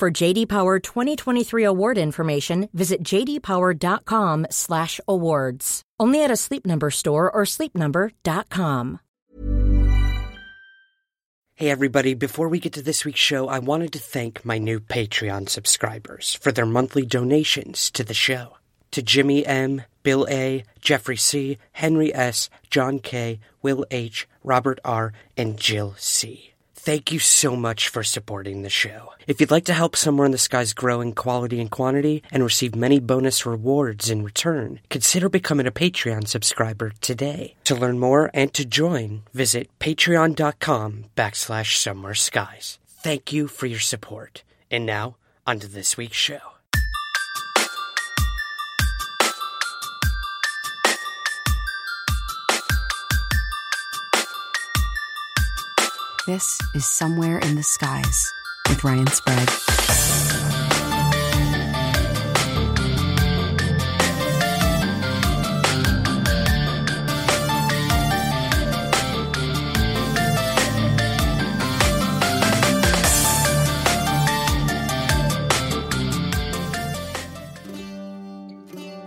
For JD Power 2023 award information, visit jdpower.com/awards. Only at a Sleep Number store or sleepnumber.com. Hey everybody, before we get to this week's show, I wanted to thank my new Patreon subscribers for their monthly donations to the show. To Jimmy M, Bill A, Jeffrey C, Henry S, John K, Will H, Robert R, and Jill C. Thank you so much for supporting the show. If you'd like to help Somewhere in the Skies grow in quality and quantity and receive many bonus rewards in return, consider becoming a Patreon subscriber today. To learn more and to join, visit patreon.com backslash somewhere skies. Thank you for your support. And now, on to this week's show. This is Somewhere in the Skies with Ryan Sprague.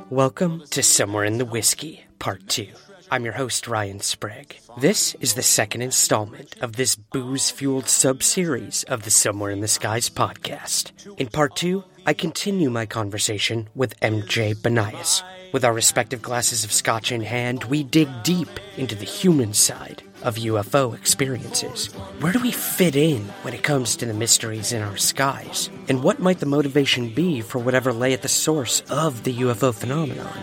Welcome to Somewhere in the Whiskey, Part 2. I'm your host, Ryan Sprague. This is the second installment of this booze fueled sub series of the Somewhere in the Skies podcast. In part two, I continue my conversation with MJ Banias. With our respective glasses of scotch in hand, we dig deep into the human side of UFO experiences. Where do we fit in when it comes to the mysteries in our skies? And what might the motivation be for whatever lay at the source of the UFO phenomenon?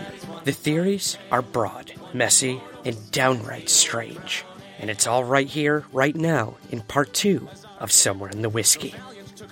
The theories are broad, messy, and downright strange. And it's all right here, right now, in part two of Somewhere in the Whiskey.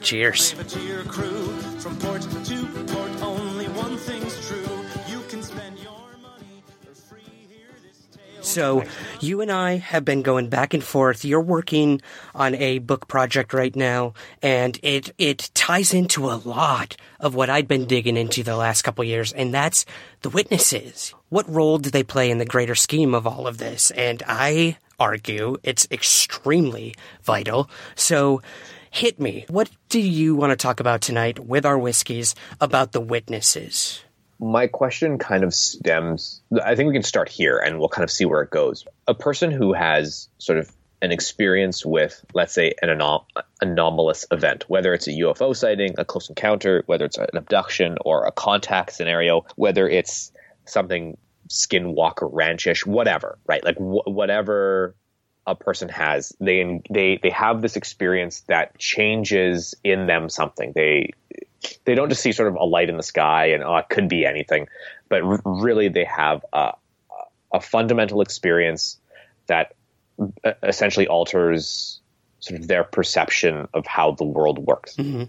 Cheers. to your crew. From port to port, only one thing's true. You can spend your money for free. Hear this tale. So, you and I have been going back and forth. You're working on a book project right now, and it it ties into a lot of what I'd been digging into the last couple years, and that's the witnesses. What role do they play in the greater scheme of all of this? And I argue it's extremely vital. So, hit me. What do you want to talk about tonight with our whiskeys about the witnesses? my question kind of stems i think we can start here and we'll kind of see where it goes a person who has sort of an experience with let's say an anom- anomalous event whether it's a ufo sighting a close encounter whether it's an abduction or a contact scenario whether it's something skinwalker ranchish whatever right? Like wh- whatever a person has they they they have this experience that changes in them something. They they don't just see sort of a light in the sky and oh it could be anything but r- really they have a, a fundamental experience that essentially alters sort of their perception of how the world works. Mm-hmm.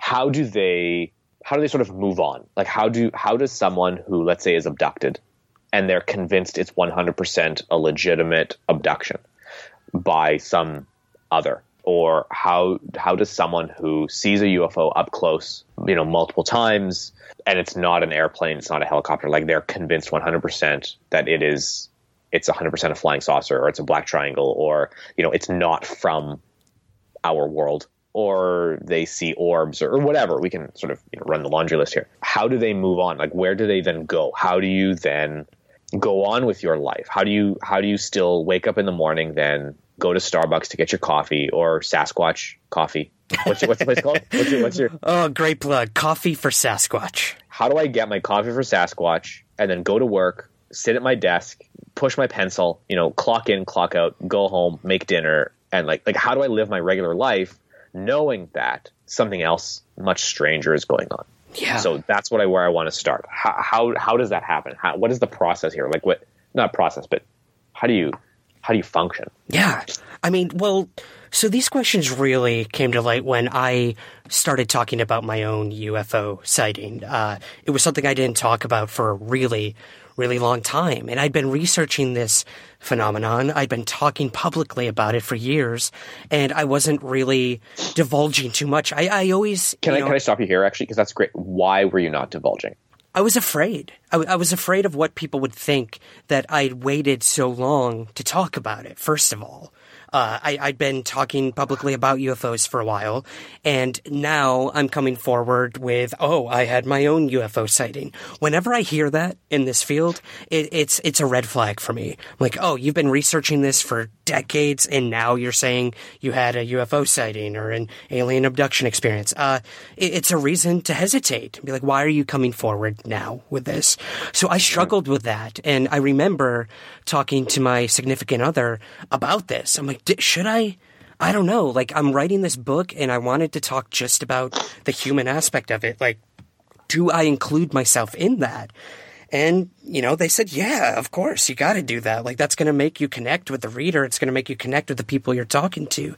How do they how do they sort of move on? Like how do how does someone who let's say is abducted and they're convinced it's 100% a legitimate abduction by some other? Or how how does someone who sees a UFO up close, you know, multiple times, and it's not an airplane, it's not a helicopter, like they're convinced 100% that it is, it's 100% a flying saucer, or it's a black triangle, or you know, it's not from our world, or they see orbs, or, or whatever. We can sort of you know, run the laundry list here. How do they move on? Like, where do they then go? How do you then go on with your life? How do you how do you still wake up in the morning then? Go to Starbucks to get your coffee or Sasquatch coffee. What's your, what's the place called? What's your, what's your Oh, great plug. Uh, coffee for Sasquatch. how do I get my coffee for Sasquatch and then go to work, sit at my desk, push my pencil, you know, clock in, clock out, go home, make dinner, and like like how do I live my regular life knowing that something else much stranger is going on? Yeah. So that's what I where I want to start. How how, how does that happen? How, what is the process here? Like what not process, but how do you how do you function? Yeah. I mean, well, So these questions really came to light when I started talking about my own UFO sighting. Uh, it was something I didn't talk about for a really, really long time. And I'd been researching this phenomenon. I'd been talking publicly about it for years, and I wasn't really divulging too much. I, I always Can I know, can I stop you here actually because that's great. Why were you not divulging? I was afraid. I, w- I was afraid of what people would think that I'd waited so long to talk about it. First of all, uh, I, I'd been talking publicly about UFOs for a while, and now I'm coming forward with, "Oh, I had my own UFO sighting." Whenever I hear that in this field, it, it's it's a red flag for me. I'm like, "Oh, you've been researching this for decades, and now you're saying you had a UFO sighting or an alien abduction experience." Uh, it, it's a reason to hesitate. Be like, "Why are you coming forward now with this?" So I struggled with that, and I remember talking to my significant other about this. I'm like, "D- "Should I?" I don't know. Like, I'm writing this book, and I wanted to talk just about the human aspect of it. Like, do I include myself in that? And, you know, they said, yeah, of course, you got to do that. Like, that's going to make you connect with the reader. It's going to make you connect with the people you're talking to.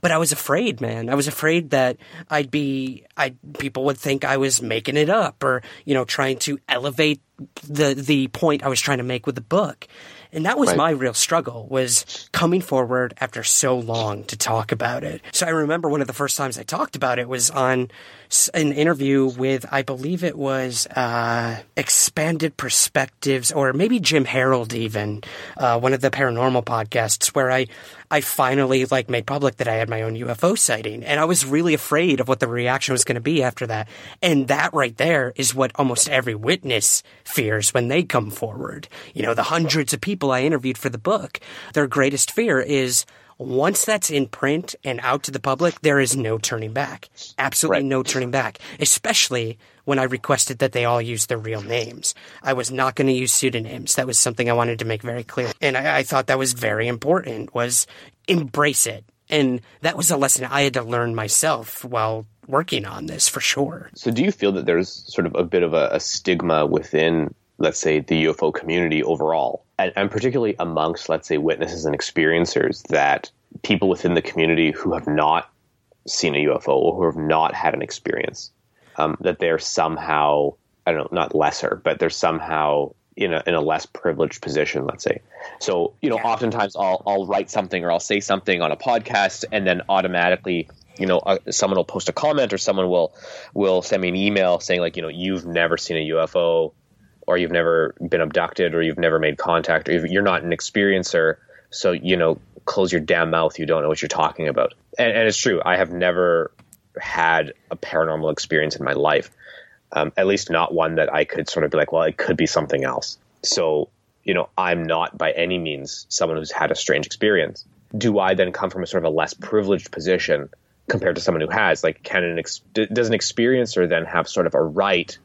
But I was afraid, man. I was afraid that I'd be, I people would think I was making it up or, you know, trying to elevate the, the point I was trying to make with the book. And that was Right. my real struggle was coming forward after so long to talk about it. So I remember one of the first times I talked about it was on an interview with, I believe it was uh, Expanded Perspectives, or maybe Jim Harold, even uh, one of the paranormal podcasts, where I I finally like made public that I had my own UFO sighting, and I was really afraid of what the reaction was going to be after that. And that right there is what almost every witness fears when they come forward. You know, the hundreds of people I interviewed for the book, their greatest fear is once that's in print and out to the public, there is no turning back. Absolutely Right. no turning back. Especially when I requested that they all use their real names. I was not going to use pseudonyms. That was something I wanted to make very clear. And I, I thought that was very important was embrace it. And that was a lesson I had to learn myself while working on this for sure. So, do you feel that there's sort of a bit of a, a stigma within, let's say, the UFO community overall, and, and particularly amongst, let's say, witnesses and experiencers, that people within the community who have not seen a UFO or who have not had an experience, um, that they're somehow, I don't know, not lesser, but they're somehow in a, in a less privileged position, let's say. So, you know, Yeah. oftentimes I'll, I'll write something or I'll say something on a podcast and then automatically, you know, uh, someone will post a comment or someone will, will send me an email saying like, you know, you've never seen a UFO or you've never been abducted or you've never made contact or you're not an experiencer. So, you know, close your damn mouth. You don't know what you're talking about. And, and it's true. I have never had a paranormal experience in my life um, at least not one that I could sort of be like, well, it could be something else. So, you know, I'm not by any means someone who's had a strange experience. Do I then come from a sort of a less privileged position compared to someone who has? Like, can an ex- does an experiencer then have sort of a right,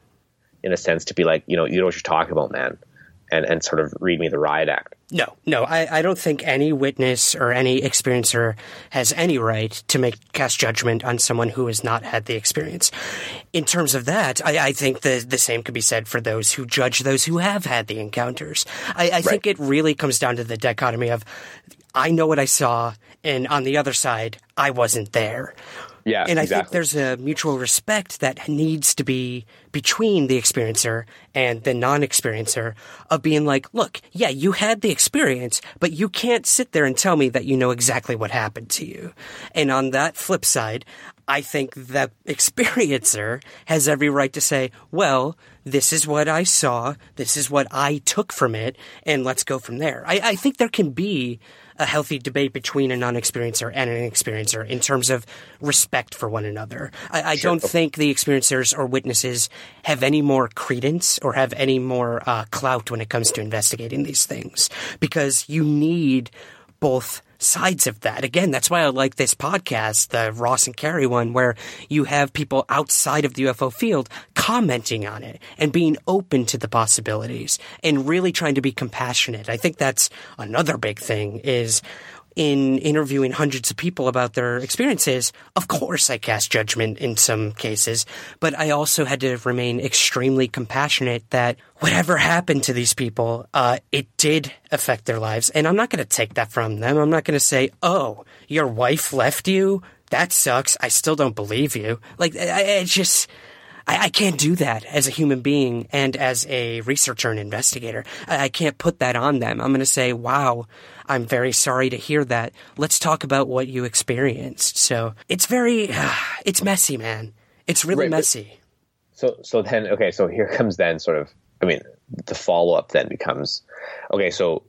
in a sense, to be like, you know, you know what you're talking about, man, and and sort of read me the riot act? No, no, I, I don't think any witness or any experiencer has any right to make cast judgment on someone who has not had the experience. In terms of that, I, I think the the same could be said for those who judge those who have had the encounters. I, I think it really comes down to the dichotomy of I know what I saw, and on the other side, I wasn't there. Yeah, and I exactly. think there's a mutual respect that needs to be between the experiencer and the non-experiencer of being like, look, yeah, you had the experience, but you can't sit there and tell me that you know exactly what happened to you. And on that flip side, I think that experiencer has every right to say, well, this is what I saw, this is what I took from it, and let's go from there. I, I think there can be a healthy debate between a non-experiencer and an experiencer in terms of respect for one another. I, I don't think the experiencers or witnesses have any more credence or have any more uh, clout when it comes to investigating these things because you need both sides of that. Again, that's why I like this podcast, the Ross and Carrie one, where you have people outside of the UFO field commenting on it and being open to the possibilities and really trying to be compassionate. I think that's another big thing is in interviewing hundreds of people about their experiences, of course I cast judgment in some cases, but I also had to remain extremely compassionate that whatever happened to these people, uh, it did affect their lives. And I'm not going to take that from them. I'm not going to say, oh, your wife left you? That sucks. I still don't believe you. Like, I, I just, I, can't do that as a human being and as a researcher and investigator. I can't put that on them. I'm going to say, wow, I'm very sorry to hear that. Let's talk about what you experienced. So it's very, uh, it's messy, man. It's really right, messy. So, so then, okay, so here comes then sort of, I mean, the follow up then becomes, okay, so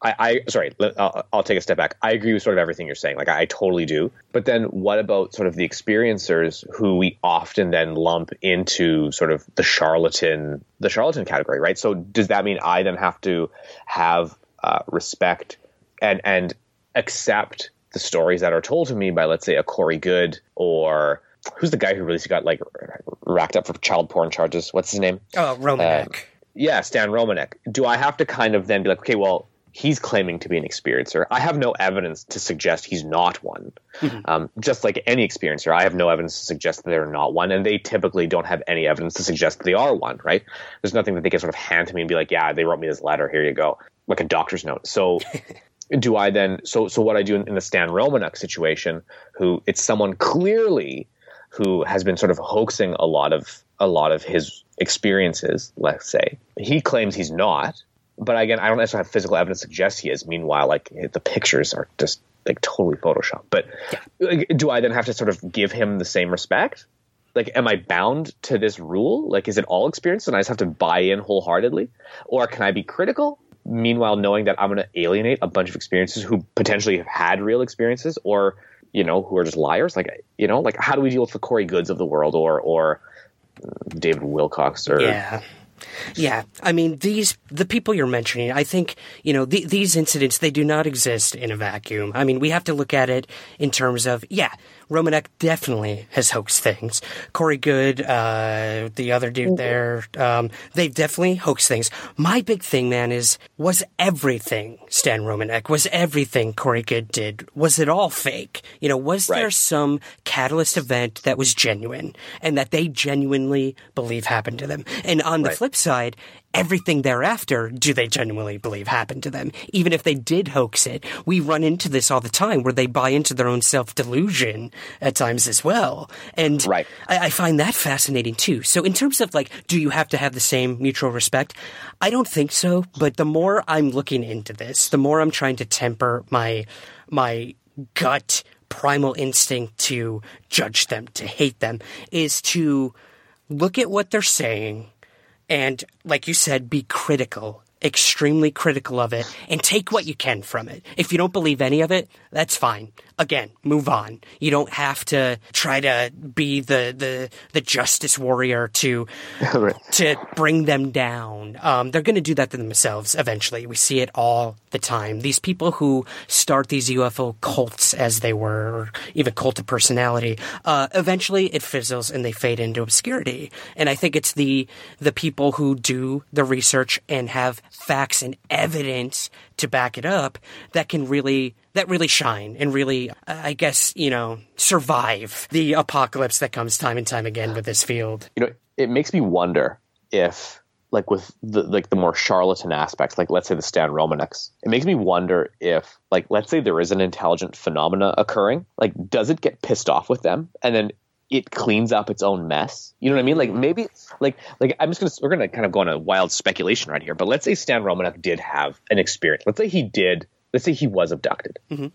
I, I sorry, I'll, I'll, take a step back. I agree with sort of everything you're saying. Like I, I, totally do. But then what about sort of the experiencers who we often then lump into sort of the charlatan, the charlatan category, right? So does that mean I then have to have uh, respect and and accept the stories that are told to me by, let's say, a Corey Goode or who's the guy who really got like racked up for child porn charges? What's his name? Oh, Romanek. Uh, yeah, Stan Romanek. Do I have to kind of then be like, okay, well, he's claiming to be an experiencer. I have no evidence to suggest he's not one. Mm-hmm. Um, just like any experiencer, I have no evidence to suggest that they're not one, and they typically don't have any evidence to suggest they are one. Right? There's nothing that they can sort of hand to me and be like, "Yeah, they wrote me this letter. Here you go," like a doctor's note. So. do I then so so what I do in, in the Stan Romanek situation, who it's someone clearly who has been sort of hoaxing a lot of a lot of his experiences, let's say. He claims he's not, but again, I don't necessarily have physical evidence to suggest he is. Meanwhile, like the pictures are just like totally photoshopped. But yeah. do I then have to sort of give him the same respect? Like, am I bound to this rule? Like, is it all experience and I just have to buy in wholeheartedly? Or can I be critical? Meanwhile, knowing that I'm going to alienate a bunch of experiences who potentially have had real experiences or, you know, who are just liars. Like, you know, like how do we deal with the Corey Goodes of the world or, or mm, David Wilcock or yeah. Yeah, I mean these the people you're mentioning. I think you know the, these incidents they do not exist in a vacuum. I mean we have to look at it in terms of yeah, Romanek definitely has hoaxed things. Corey Goode, uh, the other dude mm-hmm. there, um, they've definitely hoaxed things. My big thing, man, is was everything Stan Romanek, was everything Corey Goode did, was it all fake? You know, was right. there some catalyst event that was genuine and that they genuinely believe happened to them? And on the right. flip side, everything thereafter do they genuinely believe happened to them? Even if they did hoax it we run into this all the time where they buy into their own self-delusion at times as well. And right. I, I find that fascinating too. So in terms of like do you have to have the same mutual respect? I don't think so. But the more i'm looking into this the more i'm trying to temper my my gut primal instinct to judge them to hate them is to look at what they're saying and like you said, be critical, extremely critical of it, and take what you can from it. If you don't believe any of it, that's fine again, move on. You don't have to try to be the the, the justice warrior to right. to bring them down. Um, they're going to do that to themselves eventually. We see it all the time. These people who start these UFO cults, as they were, or even cult of personality, uh, eventually it fizzles and they fade into obscurity. And I think it's the the people who do the research and have facts and evidence to back it up that can really that really shine and really, uh, I guess, you know, survive the apocalypse that comes time and time again with this field. You know, it makes me wonder if like with the like the more charlatan aspects, like let's say the Stan Romaneks, it makes me wonder if like let's say there is an intelligent phenomena occurring, like does it get pissed off with them and then it cleans up its own mess. You know what I mean? Like maybe like like I'm just gonna we're gonna kind of go on a wild speculation right here, but let's say Stan Romanek did have an experience. Let's say he did let's say he was abducted mm-hmm.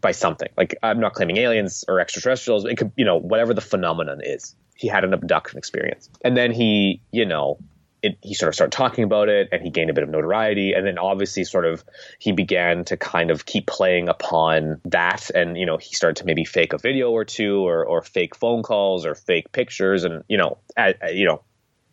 by something. Like I'm not claiming aliens or extraterrestrials. It could, you know, whatever the phenomenon is. He had an abduction experience, and then he, you know, it, he sort of started talking about it, and he gained a bit of notoriety, and then obviously, sort of, he began to kind of keep playing upon that, and you know, he started to maybe fake a video or two, or or fake phone calls, or fake pictures, and you know, at, you know,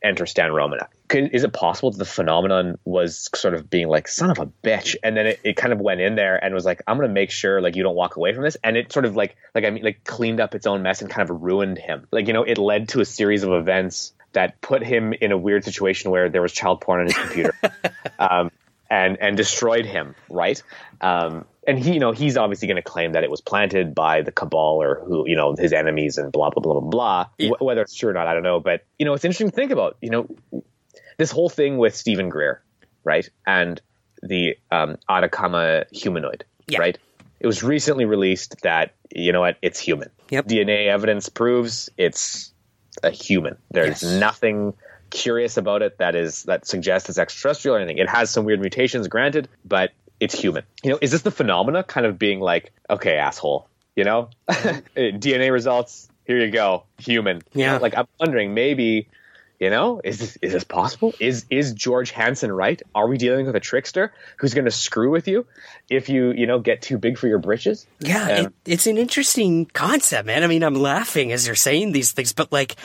enter Stan Romanek. is it possible that the phenomenon was sort of being like, son of a bitch? And then it, it kind of went in there and was like, I'm going to make sure like you don't walk away from this. And it sort of like, like, I mean, like cleaned up its own mess and kind of ruined him. Like, you know, it led to a series of events that put him in a weird situation where there was child porn on his computer. um, and, and destroyed him, right? Um, and he, you know, he's obviously going to claim that it was planted by the cabal or who, you know, his enemies and blah blah blah blah blah. Yeah. Wh- Whether it's true or not, I don't know. But you know, it's interesting to think about. You know, this whole thing with Steven Greer, right, and the um, Atacama humanoid, Yeah. right. It was recently released that you know what, it's human. Yep. DNA evidence proves it's a human. There's Yes. nothing curious about it that is that suggests it's extraterrestrial or anything. It has some weird mutations, granted, but it's human. You know, is this the phenomena kind of being like, okay, asshole, you know, uh, DNA results, here you go, human. You know, Yeah. like I'm wondering, maybe, you know, is this is this possible? Is is George Hansen right? Are we dealing with a trickster who's going to screw with you if you you know get too big for your britches? Yeah, Um, it, it's an interesting concept, man. I mean, I'm laughing as you're saying these things, but like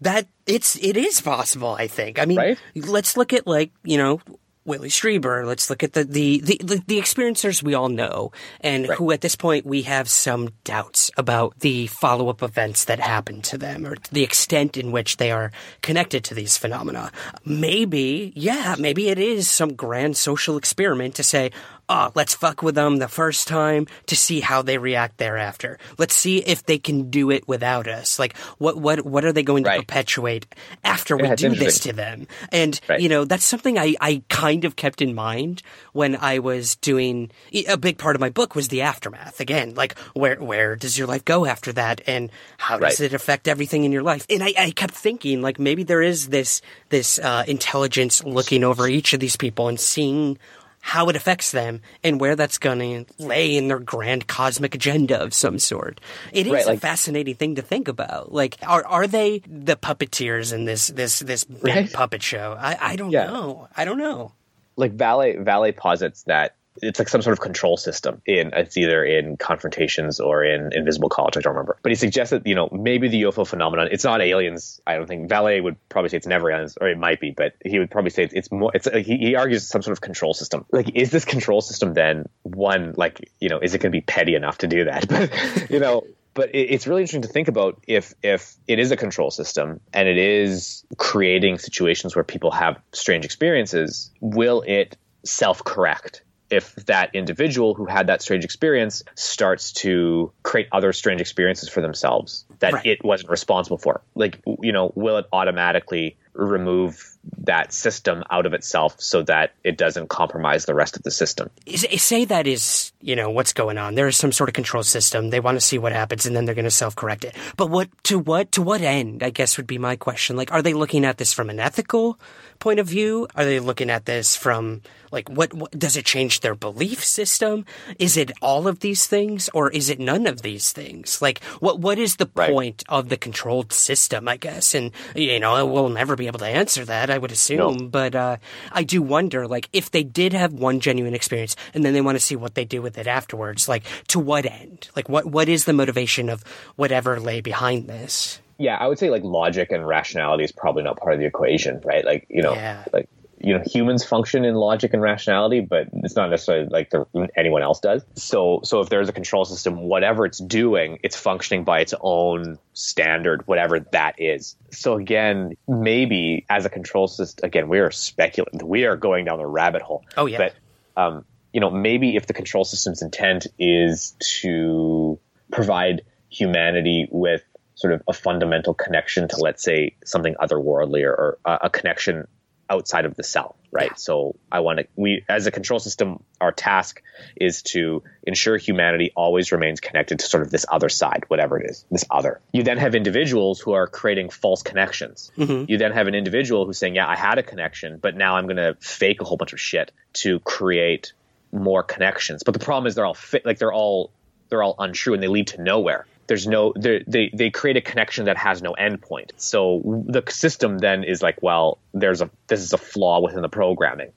that, it's it is possible. I think. I mean, Right? let's look at like you know. Whitley Strieber. Let's look at the the, the, the, the experiencers we all know, and who at this point we have some doubts about the follow up events that happen to them, or the extent in which they are connected to these phenomena. Maybe, yeah, maybe it is some grand social experiment to say, oh, let's fuck with them the first time to see how they react thereafter. Let's see if they can do it without us. Like, what what what are they going to Right. perpetuate after we Yeah, it's do this to them? And Right. you know, that's something I I kind of kept in mind when I was doing a big part of my book was the aftermath. Again, like where where does your life go after that, and how does Right. it affect everything in your life? And I, I kept thinking like maybe there is this this uh, intelligence looking over each of these people and seeing how it affects them and where that's going to lay in their grand cosmic agenda of some sort. It is Right, a fascinating thing to think about. Like, are are they the puppeteers in this this this big Right. puppet show? I, I don't Yeah. know. I don't know. like Vallee Vallee posits that it's like some sort of control system in it's either in confrontations or in invisible college i don't remember. But he suggests that you know maybe the ufo phenomenon it's not aliens i don't think. Vallee would probably say it's never aliens or it might be but he would probably say it's, it's more it's like he, he argues some sort of control system. Like is this control system then one like you know is it going to be petty enough to do that? But you know but it's really interesting to think about if if it is a control system and it is creating situations where people have strange experiences will it self-correct if that individual who had that strange experience starts to create other strange experiences for themselves that Right. it wasn't responsible for like you know will it automatically remove that system out of itself so that it doesn't compromise the rest of the system Say that is, you know, what's going on. There is some sort of control system. They want to see what happens, and then they're going to self-correct it. But what to what to what end? I guess would be my question. Like, are they looking at this from an ethical point of view? Are they looking at this from like what, what does it change their belief system? Is it all of these things, or is it none of these things? Like, what what is the Right. point of the controlled system? I guess, and you know, we'll never be able to answer that. I would assume, but uh, I do wonder, like, if they did have one genuine experience, and then they want to see what they do with it afterwards, like, to what end? Like, what what is the motivation of whatever lay behind this? yeah, I would say like logic and rationality is probably not part of the equation, right? Like, you know, Yeah. like you know, humans function in logic and rationality, but it's not necessarily like the, anyone else does. So, so if there's a control system, whatever it's doing, it's functioning by its own standard, whatever that is. So again, maybe as a control system, again, we are speculating, we are going down the rabbit hole. Oh, yeah. But um, you know, maybe if the control system's intent is to provide humanity with sort of a fundamental connection to, let's say, something otherworldly or, or a, a connection outside of the cell, right? So I want to, we, as a control system, our task is to ensure humanity always remains connected to sort of this other side, whatever it is, this other. You then have individuals who are creating false connections. Mm-hmm. You then have an individual who's saying, yeah, I had a connection, but now I'm going to fake a whole bunch of shit to create more connections. But the problem is they're all fi- like they're all they're all untrue and they lead to nowhere. There's no they they create a connection that has no endpoint. So the system then is like, well, there's a this is a flaw within the programming.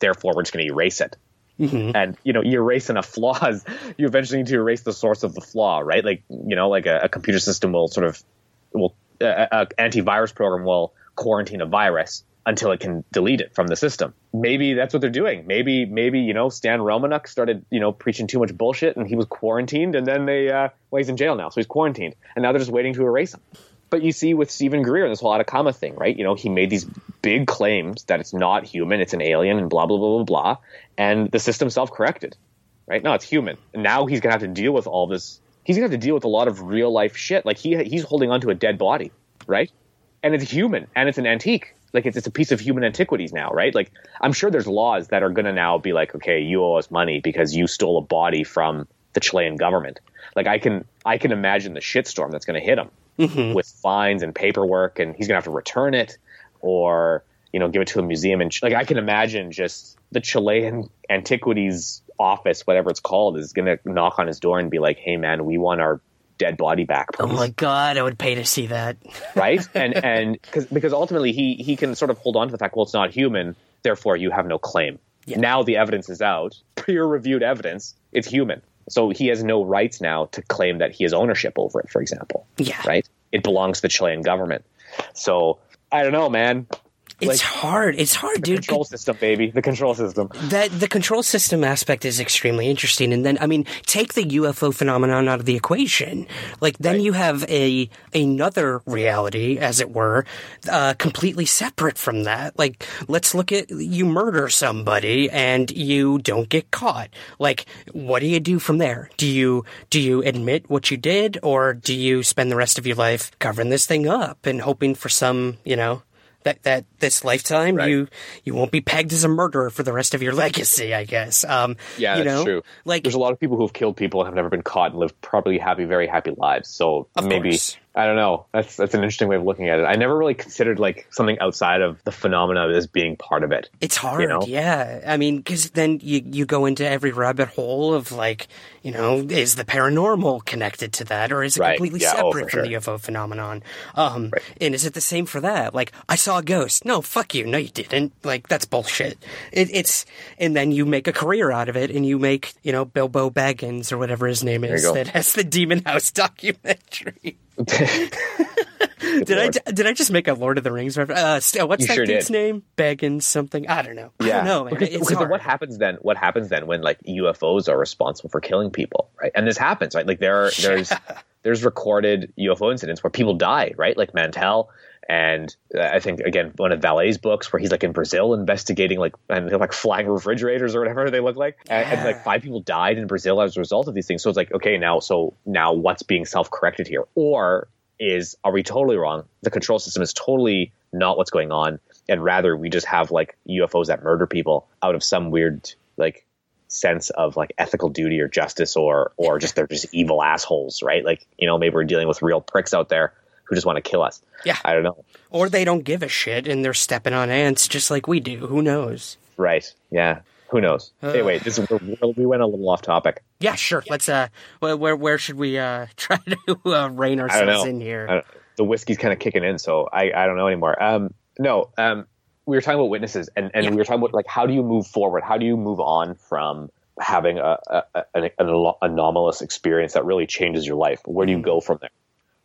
Therefore, we're just going to erase it. And you know, you erase enough flaws, you eventually need to erase the source of the flaw, right? Like you know, like a, a computer system will sort of will uh, a antivirus program will quarantine a virus until it can delete it from the system. Maybe that's what they're doing. Maybe maybe you know Stan Romanek started you know preaching too much bullshit and he was quarantined and then they uh, well he's in jail now so he's quarantined and now they're just waiting to erase him. But you see with Steven Greer and this whole Atacama thing, right? You know he made these big claims that it's not human, it's an alien, and blah blah blah blah blah, and the system self corrected right? No, it's human. Now he's gonna have to deal with all this. He's gonna have to deal with a lot of real life shit. Like he he's holding onto a dead body, right? And it's human, and it's an antique. Like it's it's a piece of human antiquities now, right? Like I'm sure there's laws that are gonna now be like, okay, you owe us money because you stole a body from the Chilean government. Like I can I can imagine the shitstorm that's gonna hit him mm-hmm. with fines and paperwork, and he's gonna have to return it or you know give it to a museum. And like I can imagine just the Chilean antiquities office, whatever it's called, is gonna knock on his door and be like, "Hey, man, we want our dead body back, Oh my god, I would pay to see that. right? And and cause, because ultimately he he can sort of hold on to the fact, well, it's not human, therefore you have no claim. Now the evidence is out, peer reviewed evidence, it's human. So he has no rights now to claim that he has ownership over it, for example. Yeah. Right? It belongs to the Chilean government. So I don't know, man. It's Like- hard. It's hard, dude. Control system, baby. The control system. that the control system aspect is extremely interesting and then i mean take the ufo phenomenon out of the equation like then you have a another reality as it were uh, completely separate from that like let's look at you murder somebody and you don't get caught like what do you do from there do you do you admit what you did or do you spend the rest of your life covering this thing up and hoping for some you know that that this lifetime Right. you you won't be pegged as a murderer for the rest of your legacy, I guess. Um, Yeah, you that's know, true. Like, There's a lot of people who have killed people and have never been caught and live probably happy, very happy lives. So maybe course. I don't know. That's that's an interesting way of looking at it. I never really considered like something outside of the phenomena as being part of it. it's hard, know? yeah. I mean, because then you you go into every rabbit hole of like, you know, is the paranormal connected to that, or is it Right. completely Yeah, oh, separate for from the UFO phenomenon? Um, and is it the same for that? Like, I saw a ghost. No, fuck you. No, you didn't. Like, that's bullshit. It, it's and then you make a career out of it, and you make you know Bilbo Baggins or whatever his name is that has the Demon House documentary. Did I did I just make a Lord of the Rings reference? Uh, what's You that sure dude's did. name? Baggins something? I don't know. I don't know, man. Because, because what happens then? What happens then when like UFOs are responsible for killing people, right? And this happens, right? Like there are there's there's recorded UFO incidents where people die, right? Like Mantell. And I think again one of Vallee's books where he's like in Brazil investigating like and like flying refrigerators or whatever they look like, and, and like five people died in Brazil as a result of these things. So it's like okay now, so now what's being self corrected here, or is are we totally wrong? The control system is totally not what's going on, and rather we just have like UFOs that murder people out of some weird like sense of like ethical duty or justice, or or just they're just evil assholes, right? Like you know maybe we're dealing with real pricks out there who just want to kill us. Yeah. I don't know. or they don't give a shit and they're stepping on ants just like we do. Who knows? Right? Yeah. Who knows? anyway, this is, we went a little off topic. Yeah, sure. Let's. Uh, where where, where should we uh try to uh, rein ourselves in here? I don't- the whiskey's kind of kicking in, so I, I don't know anymore. Um, no, um, we were talking about witnesses, and, and Yeah. we were talking about like how do you move forward? How do you move on from having a, a, a an, an anomalous experience that really changes your life? Where do you go from there?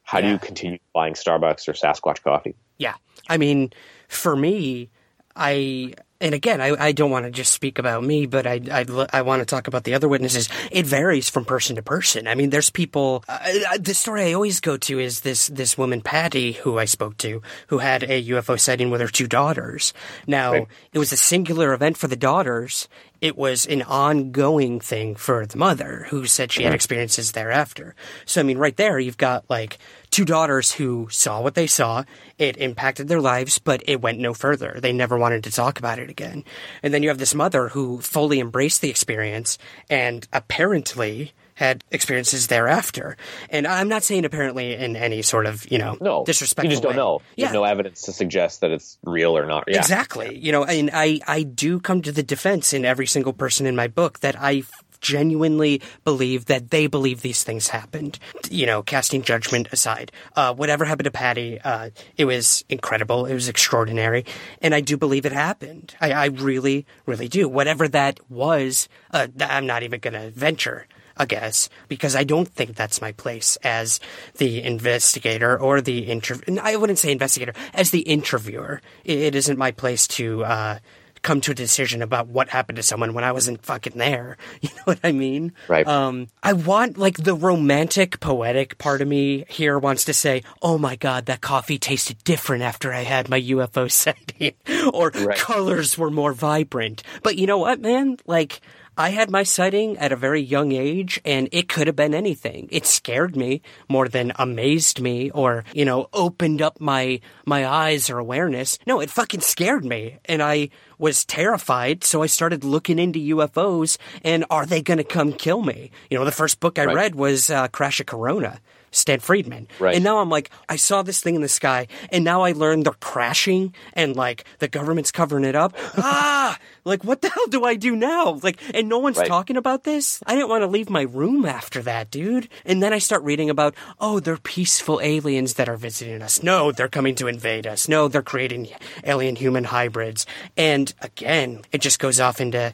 How do Mm. You continue buying Starbucks or Sasquatch coffee? Yeah. I mean, for me, I and again, I, I don't want to just speak about me, but I I, I want to talk about the other witnesses. It varies from person to person. I mean, there's people. Uh, uh, the story I always go to is this this woman Patty who I spoke to, who had a UFO sighting with her two daughters. Now, Right. it was a singular event for the daughters. It was an ongoing thing for the mother, who said she had mm-hmm. experiences thereafter. So, I mean, right there, you've got like two daughters who saw what they saw. It impacted their lives, but it went no further. They never wanted to talk about it again. And then you have this mother who fully embraced the experience and apparently had experiences thereafter. And I'm not saying apparently in any sort of, you know, No, disrespectful You just don't way. know. Yeah. No evidence to suggest that it's real or not. Yeah. Exactly. You know, and I, I do come to the defense in every single person in my book that I genuinely believe that they believe these things happened. You know, casting judgment aside, uh, whatever happened to Patty, uh, it was incredible. It was extraordinary. And I do believe it happened. I, I really, really do. Whatever that was, uh, I'm not even going to venture a guess because I don't think that's my place as the investigator or the interview. I wouldn't say investigator as the interviewer. It, it isn't my place to uh, come to a decision about what happened to someone when I wasn't fucking there. You know what I mean? Right. Um, I want like the romantic, poetic part of me here wants to say, "Oh my god, that coffee tasted different after I had my UFO sighting," or Right. colors were more vibrant. But you know what, man? Like. I had my sighting at a very young age and it could have been anything. It scared me more than amazed me or, you know, opened up my, my eyes or awareness. No, it fucking scared me and I was terrified. So I started looking into UFOs and are they going to come kill me? You know, the first book I Right. read was uh, Crash of Corona. Stan Friedman. Right. And now I'm like, I saw this thing in the sky, and now I learned they're crashing, and like the government's covering it up. ah, like what the hell do I do now? Like, and no one's Right. talking about this. I didn't want to leave my room after that, dude. And then I start reading about, oh, they're peaceful aliens that are visiting us. No, they're coming to invade us. No, they're creating alien human hybrids. And again, it just goes off into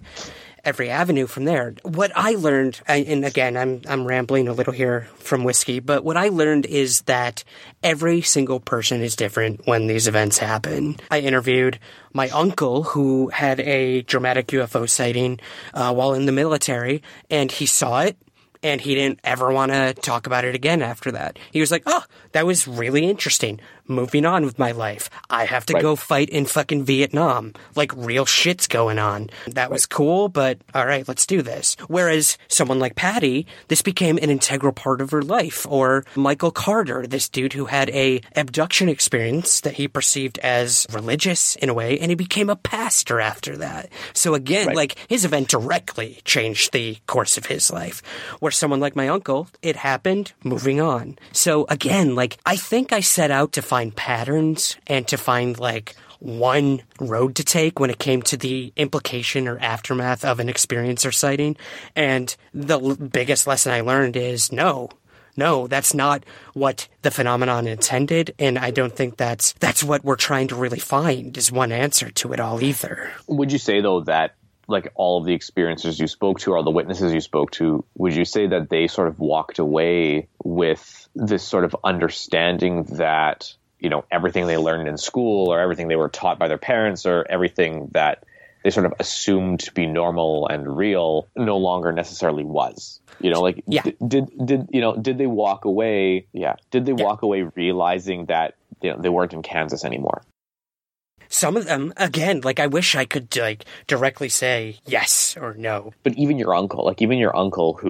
every avenue from there. What I learned, and again, I'm I'm rambling a little here from whiskey, but what I learned is that every single person is different when these events happen. I interviewed my uncle who had a dramatic UFO sighting uh, while in the military, and he saw it. And he didn't ever want to talk about it again after that. He was like, oh, that was really interesting. Moving on with my life. I have to Right. go fight in fucking Vietnam. Like real shit's going on. That was cool, but all right, let's do this. Whereas someone like Patty, this became an integral part of her life. Or Michael Carter, this dude who had a abduction experience that he perceived as religious in a way, and he became a pastor after that. So again, Right. like his event directly changed the course of his life. Where someone like my uncle, it happened, moving on. So again, like I think I set out to find patterns and to find like one road to take when it came to the implication or aftermath of an experience or sighting. And the l- biggest lesson I learned is no. No, that's not what the phenomenon intended, and I don't think that's that's what we're trying to really find is one answer to it all either. Would you say though that like all of the experiences you spoke to or the witnesses you spoke to, would you say that they sort of walked away with this sort of understanding that, you know, everything they learned in school or everything they were taught by their parents or everything that they sort of assumed to be normal and real no longer necessarily was. You know, like Yeah. did did you know did they walk away? Yeah, did they walk away realizing that you know they weren't in Kansas anymore? Some of them, again, like I wish I could like directly say yes or no. But even your uncle, like even your uncle who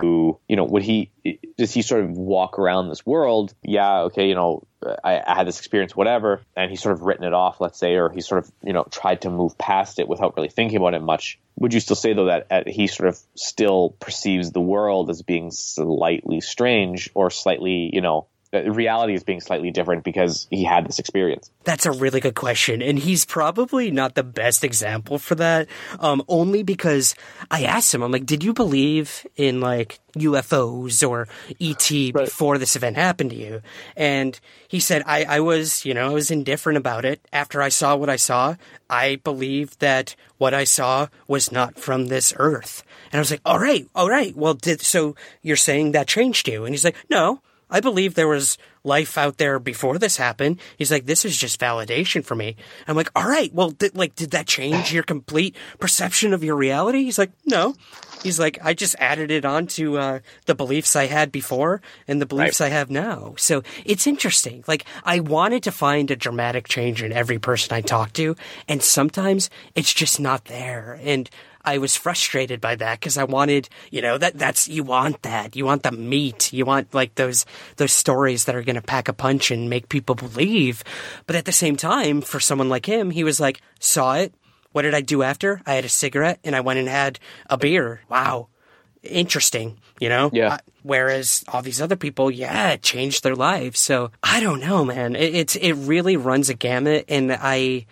who you know would he does he sort of walk around this world? Yeah okay you know I, I had this experience whatever. And he's sort of written it off let's say or he sort of you know tried to move past it without really thinking about it much. Would you still say though that uh, he sort of still perceives the world as being slightly strange or slightly you know reality is being slightly different because he had this experience That's a really good question, and he's probably not the best example for that. Um, only because I asked him, I'm like, "Did you believe in like UFOs or ET before this event happened to you?" And he said, "I, I was, you know, I was indifferent about it. After I saw what I saw, I believed that what I saw was not from this earth." And I was like, "All right, all right. Well, did so? You're saying that changed you?" And he's like, "No." I believe there was life out there before this happened. He's like, this is just validation for me. I'm like, all right, well, th- like, did that change your complete perception of your reality? He's like, no. He's like, I just added it on to uh, the beliefs I had before and the beliefs I have now. So it's interesting. Like, I wanted to find a dramatic change in every person I talk to, and sometimes it's just not there. And I was frustrated by that because I wanted, you know, that that's you want that. You want the meat. You want like those those stories that are going to pack a punch and make people believe. But at the same time, for someone like him, he was like, saw it. What did I do after? I had a cigarette and I went and had a beer. Wow. Interesting, you know? Yeah. Uh, whereas all these other people, yeah, it changed their lives. So I don't know, man. It, it's, it really runs a gamut. And I,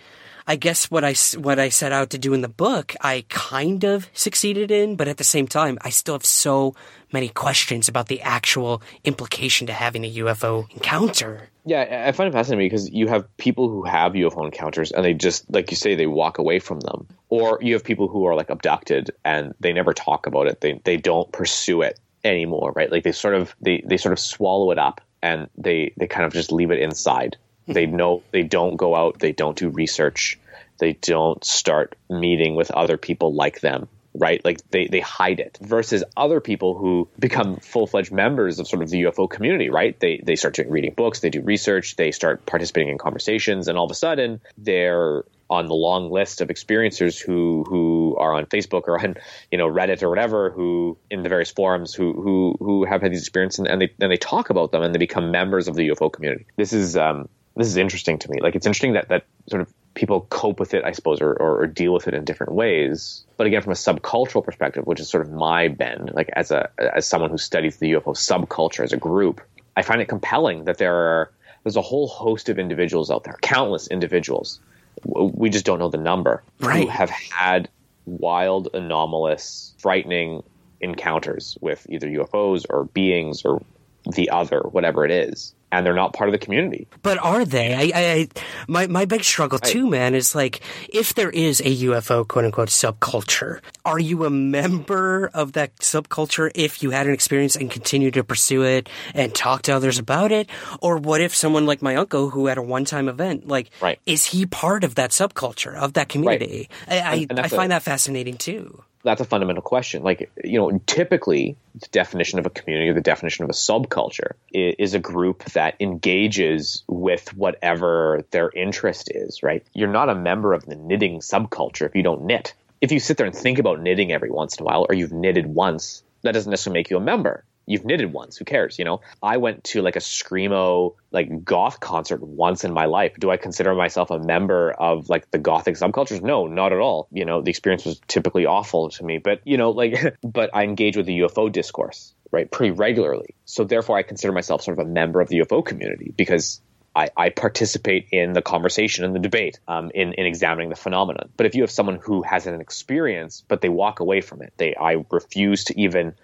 I guess what I, what I set out to do in the book, I kind of succeeded in, but at the same time, I still have so many questions about the actual implication to having a UFO encounter. Yeah, I find it fascinating because you have people who have UFO encounters and they just, like you say, they walk away from them. Or you have people who are like abducted and they never talk about it. They they don't pursue it anymore, right? Like they sort of they, they sort of swallow it up and they they kind of just leave it inside. they know they don't go out, they don't do research, they don't start meeting with other people like them right? Like they, they hide it versus other people who become full fledged members of sort of the UFO community, right? They, they start doing, reading books, they do research, they start participating in conversations, and all of a sudden they're on the long list of experiencers who who are on Facebook or on you know Reddit or whatever who in the various forums who who who have had these experiences and, and they and they talk about them and they become members of the UFO community. This is um, this is interesting to me. Like it's interesting that that sort of people cope with it, I suppose, or, or, or deal with it in different ways. But again, from a subcultural perspective, which is sort of my bend, like as a as someone who studies the UFO subculture as a group, I find it compelling that there are there's a whole host of individuals out there, countless individuals. We just don't know the number who have had wild, anomalous, frightening encounters with either UFOs or beings or the other, whatever it is, and they're not part of the community. But are they? I, I, I my my big struggle too, man, is like if there is a UFO quote unquote subculture, are you a member of that subculture if you had an experience and continue to pursue it and talk to others about it? Or what if someone like my uncle who had a one time event, like Right. is he part of that subculture of that community? I I, and I find a- that fascinating too. That's a fundamental question. Like, you know, typically the definition of a community or the definition of a subculture i- is a group that engages with whatever their interest is, right? You're not a member of the knitting subculture if you don't knit. If you sit there and think about knitting every once in a while, or you've knitted once, that doesn't necessarily make you a member. You've knitted once, who cares? You know, I went to like a screamo like goth concert once in my life. Do I consider myself a member of like the gothic subcultures? No, not at all. You know, the experience was typically awful to me, but you know, like, but I engage with the UFO discourse right pretty regularly. So therefore, I consider myself sort of a member of the UFO community because I, I participate in the conversation and the debate um, in, in examining the phenomenon. But if you have someone who has an experience, but they walk away from it, they I refuse to even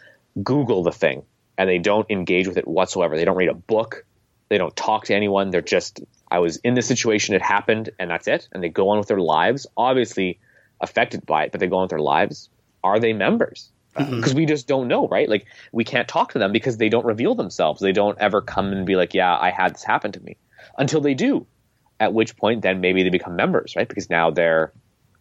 Google the thing, and they don't engage with it whatsoever. They don't read a book, they don't talk to anyone. They're just I was in this situation, it happened, and that's it. And they go on with their lives, obviously affected by it, but they go on with their lives. Are they members? Mm-hmm. Because we just don't know, right? Like we can't talk to them because they don't reveal themselves. They don't ever come and be like, "Yeah, I had this happen to me," until they do. At which point, then maybe they become members, right? Because now they're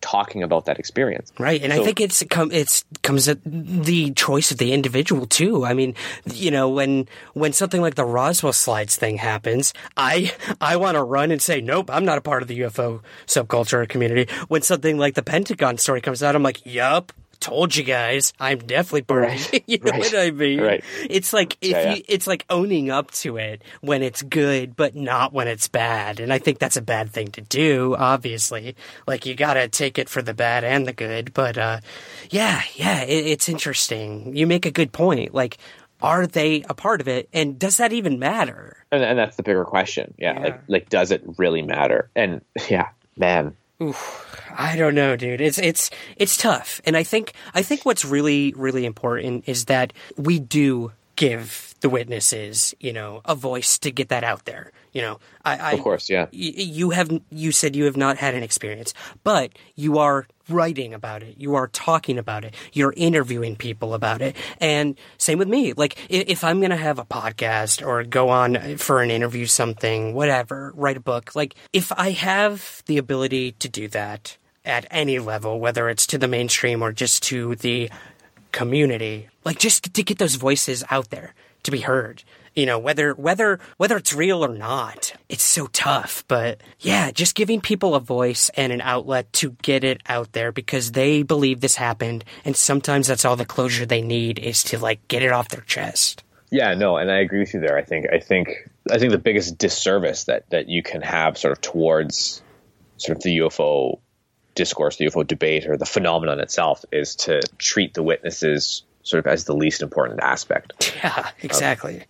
talking about that experience. Right, and I think it's come it's comes at the choice of the individual too. I mean, you know, when when something like the Roswell slides thing happens, I I want to run and say, nope, I'm not a part of the UFO subculture or community. When something like the Pentagon story comes out, I'm like, yup. Told you guys, I'm definitely part Right, it. You know right, what I mean? right. It's like if Yeah, yeah. it's like owning up to it when it's good, but not when it's bad. And I think that's a bad thing to do, obviously. Like you gotta take it for the bad and the good. But, uh, yeah, yeah, it, it's interesting. You make a good point. Like, are they a part of it? And does that even matter? and, and that's the bigger question. Yeah, Yeah. like like does it really matter? And yeah, man, I don't know, dude. It's it's it's tough, and I think I think what's really really important is that we do give the witnesses, you know, a voice to get that out there. You know, I, I of course, yeah. y- you have you said you have not had an experience, but you are writing about it. You are talking about it. You're interviewing people about it. And same with me. Like if I'm going to have a podcast or go on for an interview, something, whatever, write a book, like if I have the ability to do that at any level, whether it's to the mainstream or just to the community, like just to get those voices out there to be heard you know whether whether whether it's real or not it's so tough. But yeah just giving people a voice and an outlet to get it out there because they believe this happened and sometimes that's all the closure they need is to like get it off their chest. Yeah no and i agree with you there. I think i think i think the biggest disservice that that you can have sort of towards sort of the ufo discourse the ufo debate or the phenomenon itself is to treat the witnesses sort of as the least important aspect yeah exactly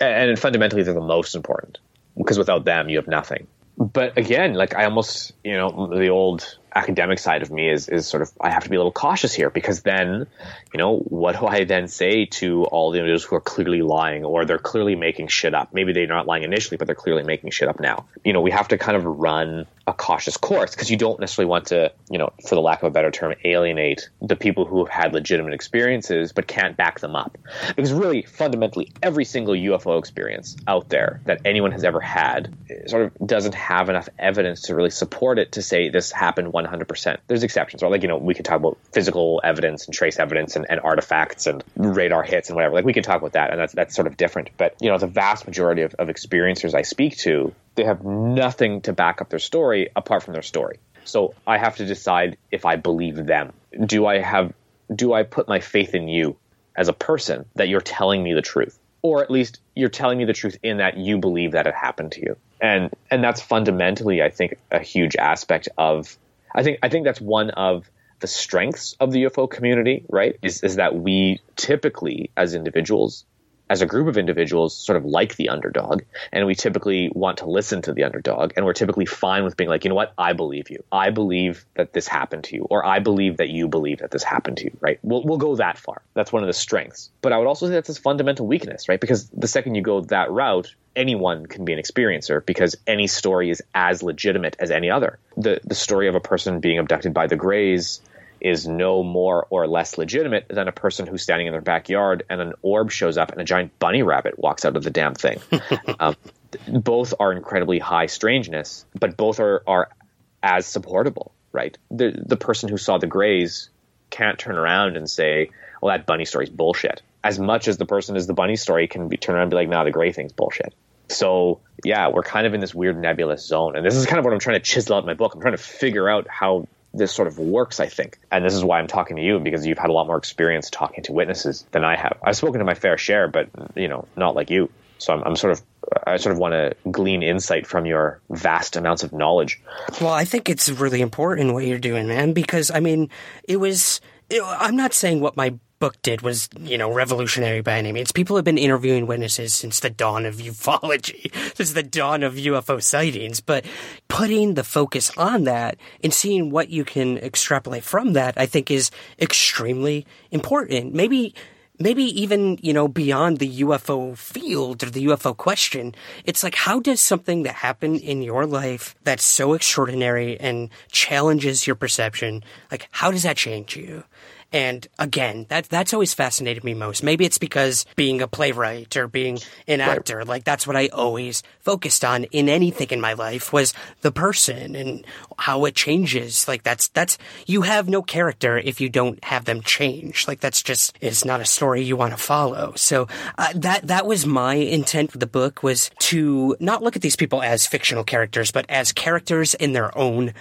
and fundamentally they're the most important because without them you have nothing. But again like i almost you know the old academic side of me is is sort of I have to be a little cautious here because then, you know, what do I then say to all the individuals who are clearly lying or they're clearly making shit up? Maybe they're not lying initially, but they're clearly making shit up now. You know, we have to kind of run a cautious course because you don't necessarily want to, you know, for the lack of a better term, alienate the people who have had legitimate experiences but can't back them up. Because really, fundamentally, every single UFO experience out there that anyone has ever had sort of doesn't have enough evidence to really support it to say this happened one 100%. There's exceptions, right? Like, you know, we can talk about physical evidence and trace evidence and, and artifacts and radar hits and whatever. Like, we can talk about that, and that's, that's sort of different. But, you know, the vast majority of, of experiencers I speak to, they have nothing to back up their story apart from their story. So I have to decide if I believe them. Do I have, do I put my faith in you as a person that you're telling me the truth? Or at least you're telling me the truth in that you believe that it happened to you. And, and that's fundamentally, I think, a huge aspect of I think I think that's one of the strengths of the UFO community, right? Is is that we typically as individuals as a group of individuals sort of like the underdog and we typically want to listen to the underdog and we're typically fine with being like you know what? I believe you. I believe that this happened to you or i believe that you believe that this happened to you right? We'll, we'll go that far. That's one of the strengths. But i would also say that's a fundamental weakness right? Because the second you go that route anyone can be an experiencer because any story is as legitimate as any other. The the story of a person being abducted by the greys is no more or less legitimate than a person who's standing in their backyard and an orb shows up and a giant bunny rabbit walks out of the damn thing. um, both are incredibly high strangeness, but both are, are as supportable, right? The, the person who saw the Greys can't turn around and say, well, that bunny story's bullshit. As much as the person is the bunny story can be turned around and be like, nah, the Grey thing's bullshit. So yeah, we're kind of in this weird nebulous zone. And this is kind of what I'm trying to chisel out in my book. I'm trying to figure out how this sort of works, I think. And this is why I'm talking to you because you've had a lot more experience talking to witnesses than I have. I've spoken to my fair share, but you know, not like you. So I'm, I'm sort of I sort of want to glean insight from your vast amounts of knowledge. Well, I think it's really important what you're doing, man, because I mean, it was. I'm not saying what my book did was, you know, revolutionary by any means. People have been interviewing witnesses since the dawn of ufology, since the dawn of UFO sightings, but putting the focus on that and seeing what you can extrapolate from that, I think is extremely important. Maybe maybe even, you know, beyond the UFO field or the UFO question, it's like, how does something that happened in your life that's so extraordinary and challenges your perception, like, how does that change you? And again, that that's always fascinated me most. Maybe it's because being a playwright or being an actor, right. like that's what I always focused on in anything in my life was the person and how it changes. Like that's that's you have no character if you don't have them change. Like that's just it's not a story you want to follow. So uh, that that was my intent with the book was to not look at these people as fictional characters, but as characters in their own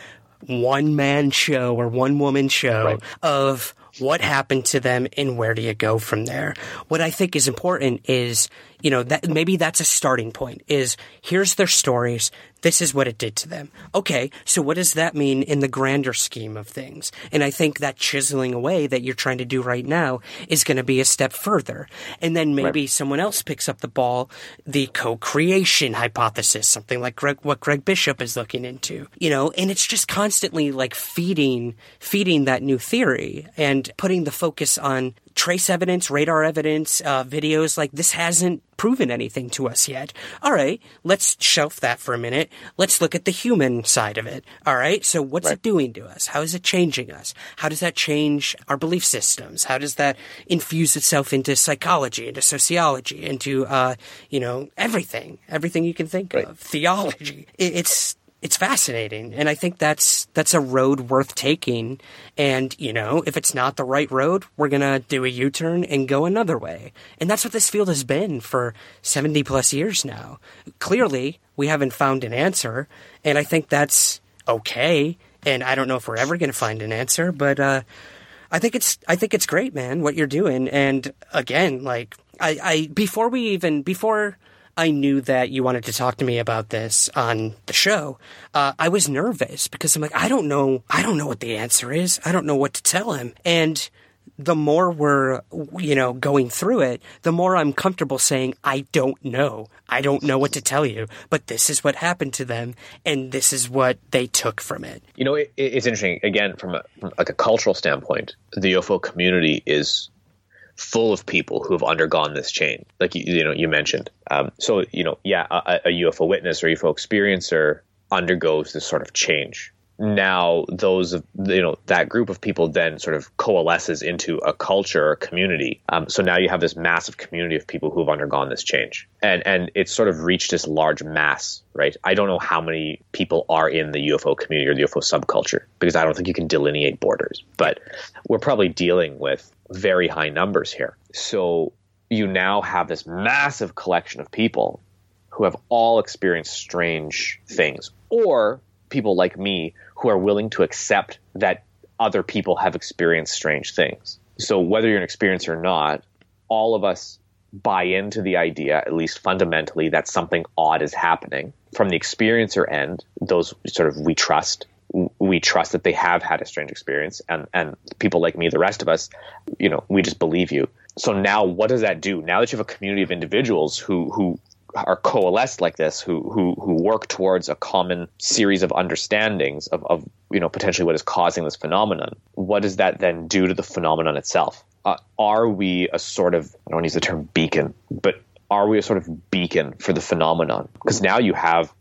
one man show or one woman show right. of what happened to them and where do you go from there? What I think is important is, you know, that maybe that's a starting point is here's their stories. This is what it did to them. Okay, so what does that mean in the grander scheme of things? And I think that chiseling away that you're trying to do right now is going to be a step further. And then maybe right. someone else picks up the ball, the co-creation hypothesis, something like Greg, what Greg Bishop is looking into, you know, and it's just constantly like feeding, feeding that new theory and putting the focus on trace evidence, radar evidence, uh, videos like this hasn't proven anything to us yet. All right, let's shelf that for a minute. Let's look at the human side of it. All right, so what's it doing to us? How is it changing us? How does that change our belief systems? How does that infuse itself into psychology, into sociology, into uh, you know everything, everything you can think of, theology? It, it's it's fascinating. And i think that's that's a road worth taking. And you know if it's not the right road we're gonna do a u-turn and go another way. And that's what this field has been for 70 plus years now. Clearly we haven't found an answer and i think that's okay. And i don't know if we're ever gonna find an answer but uh I think it's I think it's great, man, what you're doing. And again, like I, I before we even before I knew that you wanted to talk to me about this on the show, uh, I was nervous because I'm like, I don't know, I don't know what the answer is. I don't know what to tell him. And the more we're, you know, going through it, the more I'm comfortable saying, I don't know. I don't know what to tell you, but this is what happened to them and this is what they took from it. You know, it, it's interesting. Again, from, a, from like a cultural standpoint, the UFO community is full of people who have undergone this change, like you, you know you mentioned. Um, so you know, yeah, a, a UFO witness or UFO experiencer undergoes this sort of change. Now, those you know that group of people then sort of coalesces into a culture or community. Um, so now you have this massive community of people who have undergone this change, and and it's sort of reached this large mass, right? I don't know how many people are in the UFO community or the UFO subculture because I don't think you can delineate borders, but we're probably dealing with very high numbers here. So you now have this massive collection of people who have all experienced strange things, or people like me who are willing to accept that other people have experienced strange things. So whether you're an experiencer or not, all of us buy into the idea, at least fundamentally, that something odd is happening. From the experiencer end, those sort of we trust we trust that they have had a strange experience and and people like me the rest of us you know we just believe you. So now what does that do? Now that you have a community of individuals who who are coalesced like this who who who work towards a common series of understandings of, of you know potentially what is causing this phenomenon what does that then do to the phenomenon itself? Uh, are we a sort of i don't use the term beacon but are we a sort of beacon for the phenomenon? Because now you have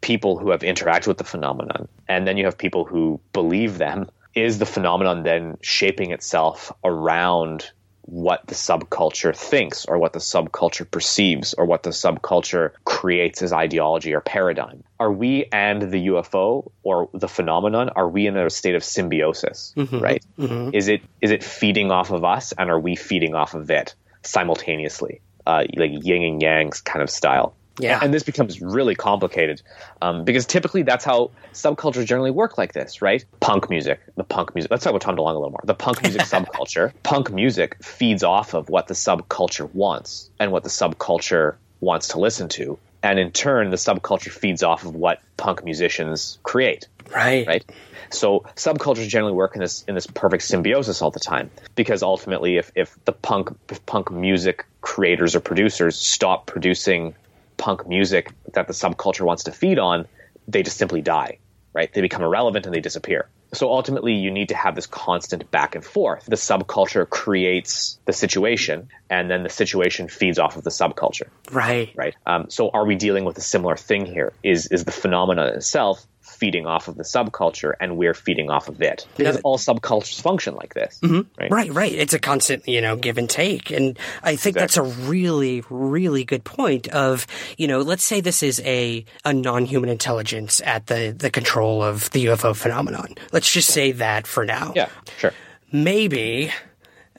people who have interacted with the phenomenon, and then you have people who believe them. Is the phenomenon then shaping itself around what the subculture thinks, or what the subculture perceives, or what the subculture creates as ideology or paradigm? Are we and the UFO or the phenomenon? Are we in a state of symbiosis? Mhm. Right? Mhm. Is it is it feeding off of us, and are we feeding off of it simultaneously, uh, like yin and yang's kind of style? Yeah. And this becomes really complicated um, because typically that's how subcultures generally work like this, right? Punk music, the punk music. Let's talk about Tom DeLonge a little more. The punk music subculture. Punk music feeds off of what the subculture wants and what the subculture wants to listen to. And in turn, the subculture feeds off of what punk musicians create. Right. Right. So subcultures generally work in this in this perfect symbiosis all the time because ultimately, if if the punk if punk music creators or producers stop producing punk music that the subculture wants to feed on, they just simply die, right? They become irrelevant and they disappear. So ultimately, you need to have this constant back and forth. The subculture creates the situation, and then the situation feeds off of the subculture, Right. right? Um, so, are we dealing with a similar thing here? Is is the phenomenon itself feeding off of the subculture, and we're feeding off of it? Because all subcultures function like this, mm-hmm. right? Right, right. It's a constant, you know, give and take. And I think that's a really, really good point of, you know, let's say this is a, a non-human intelligence at the, the control of the UFO phenomenon. Let's just say that for now. Yeah, sure. Maybe,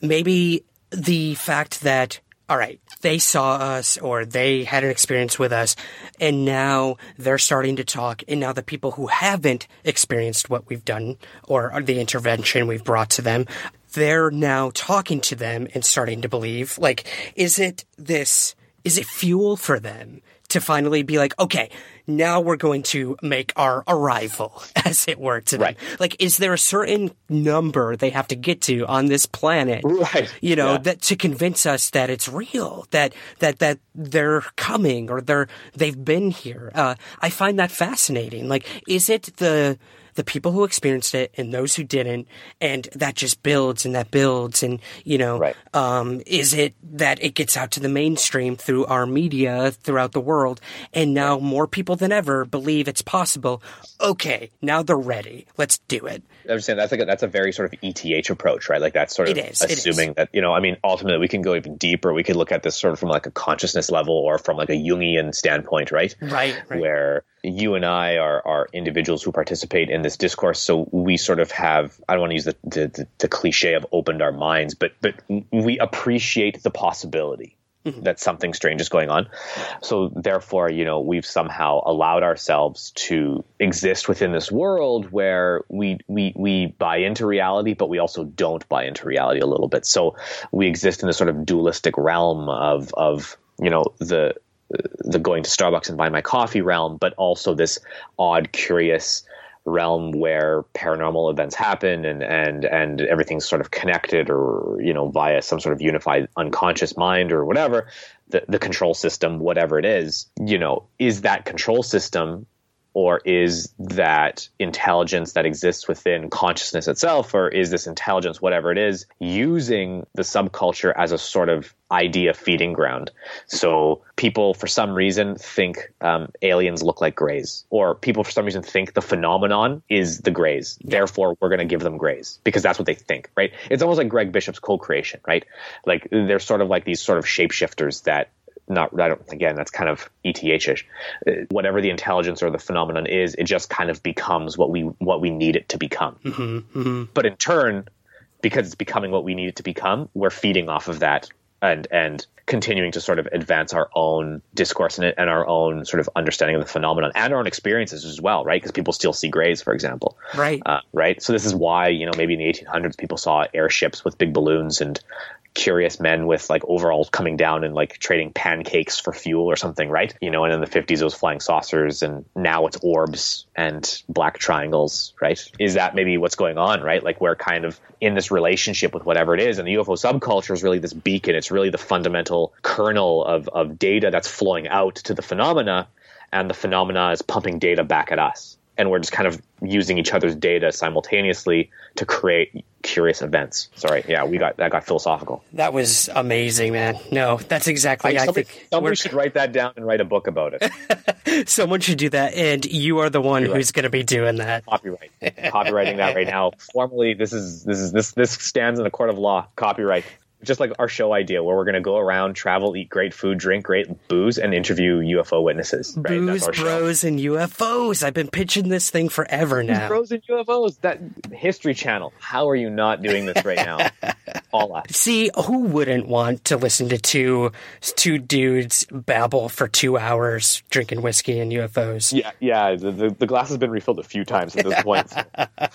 maybe the fact that, all right, they saw us or they had an experience with us and now they're starting to talk and now the people who haven't experienced what we've done or the intervention we've brought to them they're now talking to them and starting to believe like is it this is it fuel for them to finally be like okay now we're going to make our arrival as it were to them Right. like is there a certain number they have to get to on this planet Right. you know Yeah. that to convince us that it's real that that that they're coming or they're they've been here uh, i find that fascinating like is it the the people who experienced it and those who didn't, and that just builds and that builds. And, you know, Right. um, is it that it gets out to the mainstream through our media throughout the world? And now more people than ever believe it's possible. Okay, now they're ready. Let's do it. I understand that's like a, that's a very sort of ETH approach, right? Like that's sort of It is, it is. assuming that you know. I mean, ultimately, we can go even deeper. We could look at this sort of from like a consciousness level or from like a Jungian standpoint, right? Right, right. Where you and I are are individuals who participate in this discourse, so we sort of have. I don't want to use the the, the, the cliche of opened our minds, but but we appreciate the possibility. That something strange is going on. So, therefore, you know, we've somehow allowed ourselves to exist within this world where we, we, we buy into reality, but we also don't buy into reality a little bit. So, we exist in this sort of dualistic realm of, of, you know, the, the going to Starbucks and buy my coffee realm, but also this odd, curious realm where paranormal events happen and and and everything's sort of connected or you know via some sort of unified unconscious mind or whatever the the control system whatever it is you know is that control system or is that intelligence that exists within consciousness itself or is this intelligence whatever it is using the subculture as a sort of idea feeding ground? So people for some reason think um, aliens look like grays or people for some reason think the phenomenon is the grays therefore we're going to give them grays because that's what they think right? It's almost like greg bishop's co-creation right? Like they're sort of like these sort of shapeshifters that not I don't again that's kind of ETH-ish. Uh, Whatever the intelligence or the phenomenon is, it just kind of becomes what we what we need it to become. But in turn, because it's becoming what we need it to become, we're feeding off of that and and continuing to sort of advance our own discourse in it and our own sort of understanding of the phenomenon and our own experiences as well, right? Because people still see grays, for example. Right. Uh, right. So this is why you know maybe in the 1800s people saw airships with big balloons and curious men with like overalls coming down and like trading pancakes for fuel or something, right? You know, and in the 50s it was flying saucers and now it's orbs and black triangles, right? Is that maybe what's going on, right? Like we're kind of in this relationship with whatever it is and the UFO subculture is really this beacon. It's really the fundamental kernel of of data that's flowing out to the phenomena and the phenomena is pumping data back at us. And we're just kind of using each other's data simultaneously to create curious events. Sorry, yeah, we got that got philosophical. That was amazing, man. No, that's exactly. I, somebody think somebody should write that down and write a book about it. someone should do that, and you are the one You're who's going to be doing that. Copyright, copywriting that right now. Formally, this is this is this this stands in a court of law. Copyright. Just like our show idea, where we're going to go around, travel, eat great food, drink great booze, and interview UFO witnesses. Right? Booze, That's show. bros, and UFOs. I've been pitching this thing forever now. Bros and UFOs. That History Channel. How are you not doing this right now? All us. See, who wouldn't want to listen to two two dudes babble for two hours drinking whiskey and UFOs? Yeah, yeah. The, the, the glass has been refilled a few times at this point.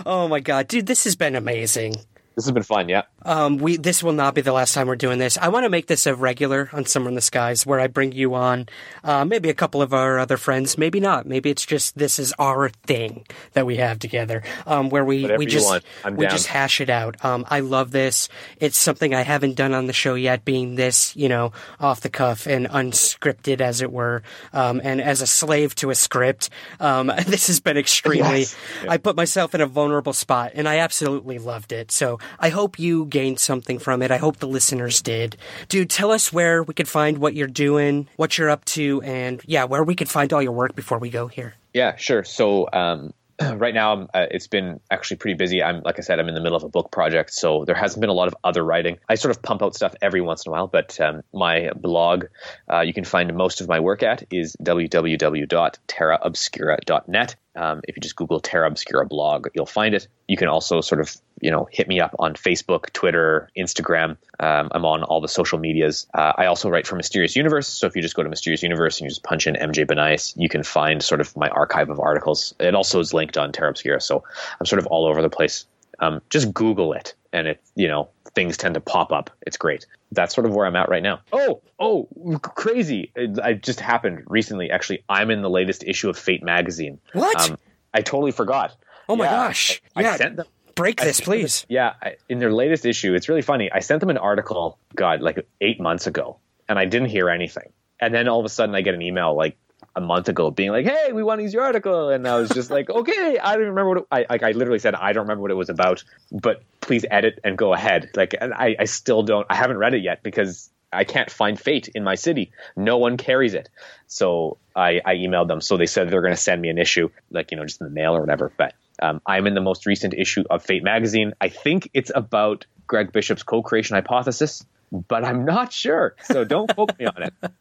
Oh my god, dude, this has been amazing. This has been fun. Yeah. Um, we this will not be the last time we're doing this. I want to make this a regular on Somewhere in the Skies, where I bring you on, uh, maybe a couple of our other friends, maybe not. Maybe it's just this is our thing that we have together, um, where we Whatever we just we down. just hash it out. Um, I love this. It's something I haven't done on the show yet, being this you know off the cuff and unscripted, as it were, um, and as a slave to a script. Um, this has been extremely. Yes. I put myself in a vulnerable spot, and I absolutely loved it. So I hope you gained something from it. I hope the listeners did. Dude, tell us where we could find what you're doing, what you're up to, and yeah, where we could find all your work before we go here. Yeah, sure. So um, right now, uh, it's been actually pretty busy. I'm like I said, I'm in the middle of a book project, so there hasn't been a lot of other writing. I sort of pump out stuff every once in a while, but um, my blog, uh, you can find most of my work at is www.terraobscura.net. Um, if you just Google Terra Obscura blog, you'll find it. You can also sort of, you know, hit me up on Facebook, Twitter, Instagram. Um, I'm on all the social medias. Uh, I also write for Mysterious Universe. So if you just go to Mysterious Universe and you just punch in MJ Banias, you can find sort of my archive of articles. It also is linked on Terra Obscura. So I'm sort of all over the place. Um, just Google it, and it, you know, things tend to pop up. It's great. That's sort of where I'm at right now. Oh, oh, crazy! It, it just happened recently. Actually, I'm in the latest issue of Fate magazine. What? Um, I totally forgot. Oh my Yeah, gosh. I, I sent them. Break this, please. yeah, I, in their latest issue, it's really funny. I sent them an article, God, like eight months ago, and I didn't hear anything. And then all of a sudden, I get an email like a month ago being like, "Hey, we want to use your article," and I was just like, "Okay." I don't remember what it, I like. I literally said I don't remember what it was about, but please edit and go ahead. Like, and I, I still don't. I haven't read it yet because I can't find Fate in my city. No one carries it. So I, I emailed them. So they said they're going to send me an issue, like you know, just in the mail or whatever. But um, I'm in the most recent issue of Fate magazine. I think it's about Greg Bishop's co-creation hypothesis, but I'm not sure. So don't quote me on it.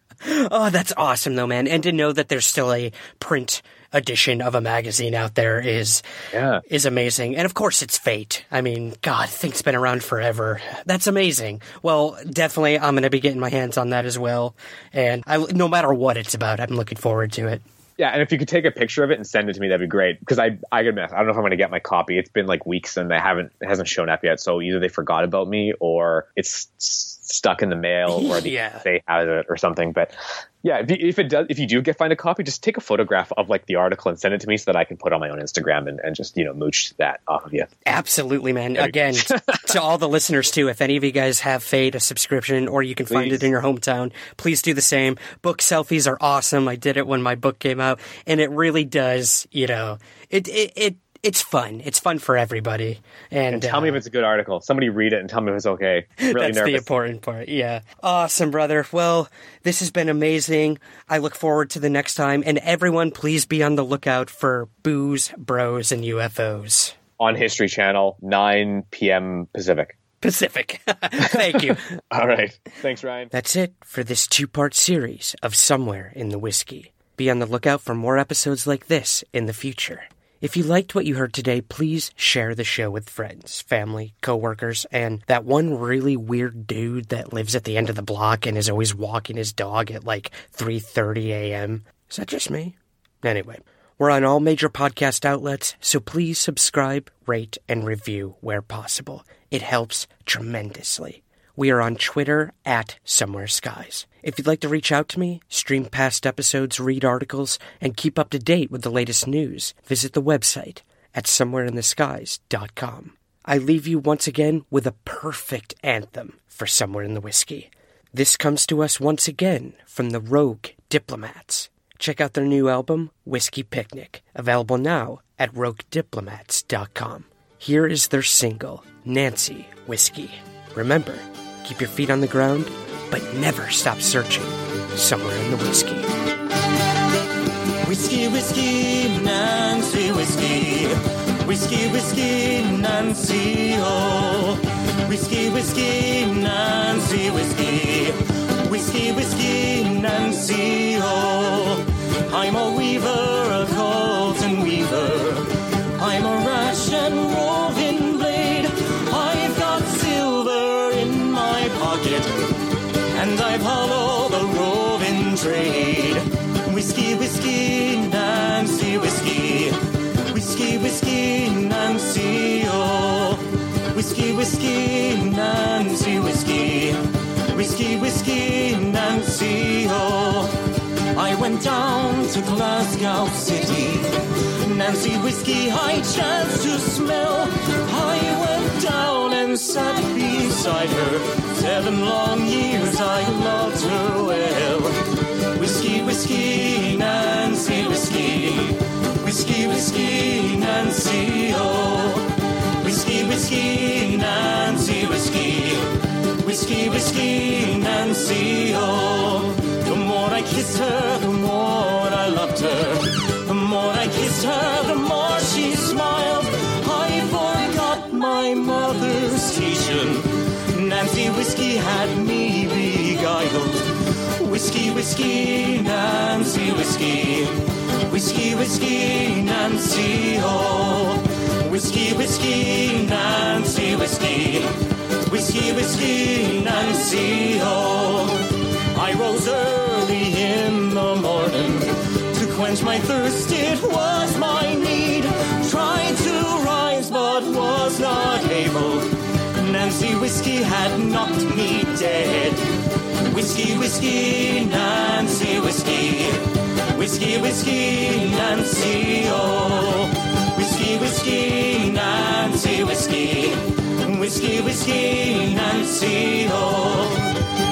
Oh, that's awesome though, man. And to know that there's still a print edition of a magazine out there is Yeah. is amazing. And of course it's fate. I mean, God, thing's been around forever. That's amazing. Well, definitely I'm going to be getting my hands on that as well. And I, no matter what it's about, I'm looking forward to it. Yeah, and if you could take a picture of it and send it to me, that'd be great. Because I, I admit, I don't know if I'm going to get my copy. It's been like weeks and they haven't, it hasn't shown up yet. So either they forgot about me or it's stuck in the mail or the, Yeah. they have it or something. But yeah, if, you, if it does, if you do get find a copy, just take a photograph of like the article and send it to me so that I can put on my own Instagram and, and just you know mooch that off of you. Absolutely, man. Again, to all the listeners too, if any of you guys have Fate, a subscription, or you can find it in your hometown, please do the same. Book selfies are awesome. I did it when my book came out, and it really does, you know, it it, it it's fun. It's fun for everybody. And, And tell me uh, if it's a good article. Somebody read it and tell me if it's okay. Really That's the important part. Yeah. Awesome, brother. Well, this has been amazing. I look forward to the next time. And everyone, please be on the lookout for booze, bros, and UFOs. on History Channel, 9 p.m. Pacific. Pacific. Thank you. All right. Thanks, Ryan. That's it for this two part series of Somewhere in the Whiskey. Be on the lookout for more episodes like this in the future. If you liked what you heard today, please share the show with friends, family, coworkers, and that one really weird dude that lives at the end of the block and is always walking his dog at like 3:30 a.m. Is that just me? Anyway, we're on all major podcast outlets, so please subscribe, rate, and review where possible. It helps tremendously. We are on Twitter at Somewhere Skies. If you'd like to reach out to me, stream past episodes, read articles, and keep up to date with the latest news, visit the website at somewhereintheskies.com. I leave you once again with a perfect anthem for Somewhere in the Whiskey. This comes to us once again from the Rogue Diplomats. Check out their new album, Whiskey Picnic, available now at roguediplomats.com. Here is their single, Nancy Whiskey. Remember, keep your feet on the ground, but never stop searching somewhere in the whiskey. Whiskey, whiskey, Nancy, whiskey. Whiskey, whiskey, Nancy, oh. Whiskey, whiskey, Nancy, whiskey. Whiskey, whiskey, Nancy, oh. I'm a weaver, a Calton weaver. I'm a rash and roving and I follow the roving trade. Whiskey, whiskey, Nancy, whiskey. Whiskey, whiskey, Nancy, oh. Whiskey, whiskey, Nancy, whiskey. Whiskey, whiskey, Nancy, oh. I went down to Glasgow City. Nancy whiskey I chanced to smell. I went down and sat beside her. Seven long years I loved her well. Whiskey, whiskey, Nancy, whiskey. Whiskey, whiskey, Nancy, oh. Whiskey, whiskey, Nancy, whiskey. Whiskey, whiskey, Nancy, oh. The more I kissed her, the more I loved her. The more I kissed her, the more she smiled. Station. Nancy Whiskey had me beguiled. Whiskey, whiskey, Nancy Whiskey. Whiskey, whiskey, Nancy, oh. Whiskey, whiskey, Nancy Whiskey. Whiskey, whiskey, Nancy, oh. I rose early in the morning to quench my thirst. It was my need. Tried to rise, but was not able. Nancy Whiskey had knocked me dead. Whiskey, whiskey, Nancy Whiskey. Whiskey, whiskey, Nancy, oh. Whiskey, whiskey, Nancy Whiskey. Whiskey, whiskey, Nancy, oh.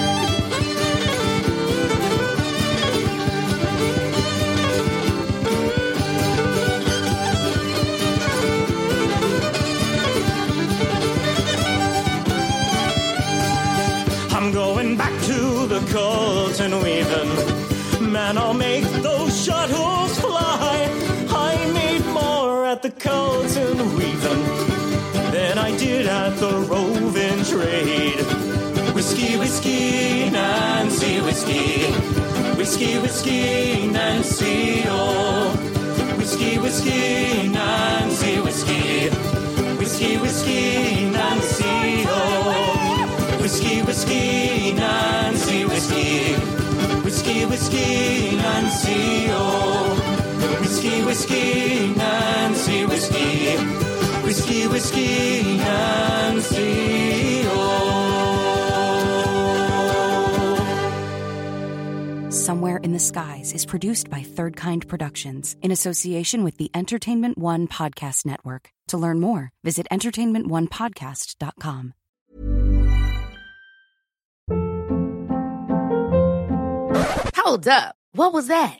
Whiskey. Whiskey, whiskey, Nancy, oh. Whiskey, whiskey, Nancy, whiskey. Whiskey, whiskey, Nancy, oh. Whiskey, whiskey, Nancy, whiskey. Whiskey, whiskey, Nancy, oh. Whiskey, whiskey, Nancy, whiskey. Whiskey, whiskey, Nancy, Somewhere in the Skies is produced by Third Kind Productions in association with the Entertainment One Podcast Network. To learn more, visit entertainmentonepodcast.com. Hold up. What was that?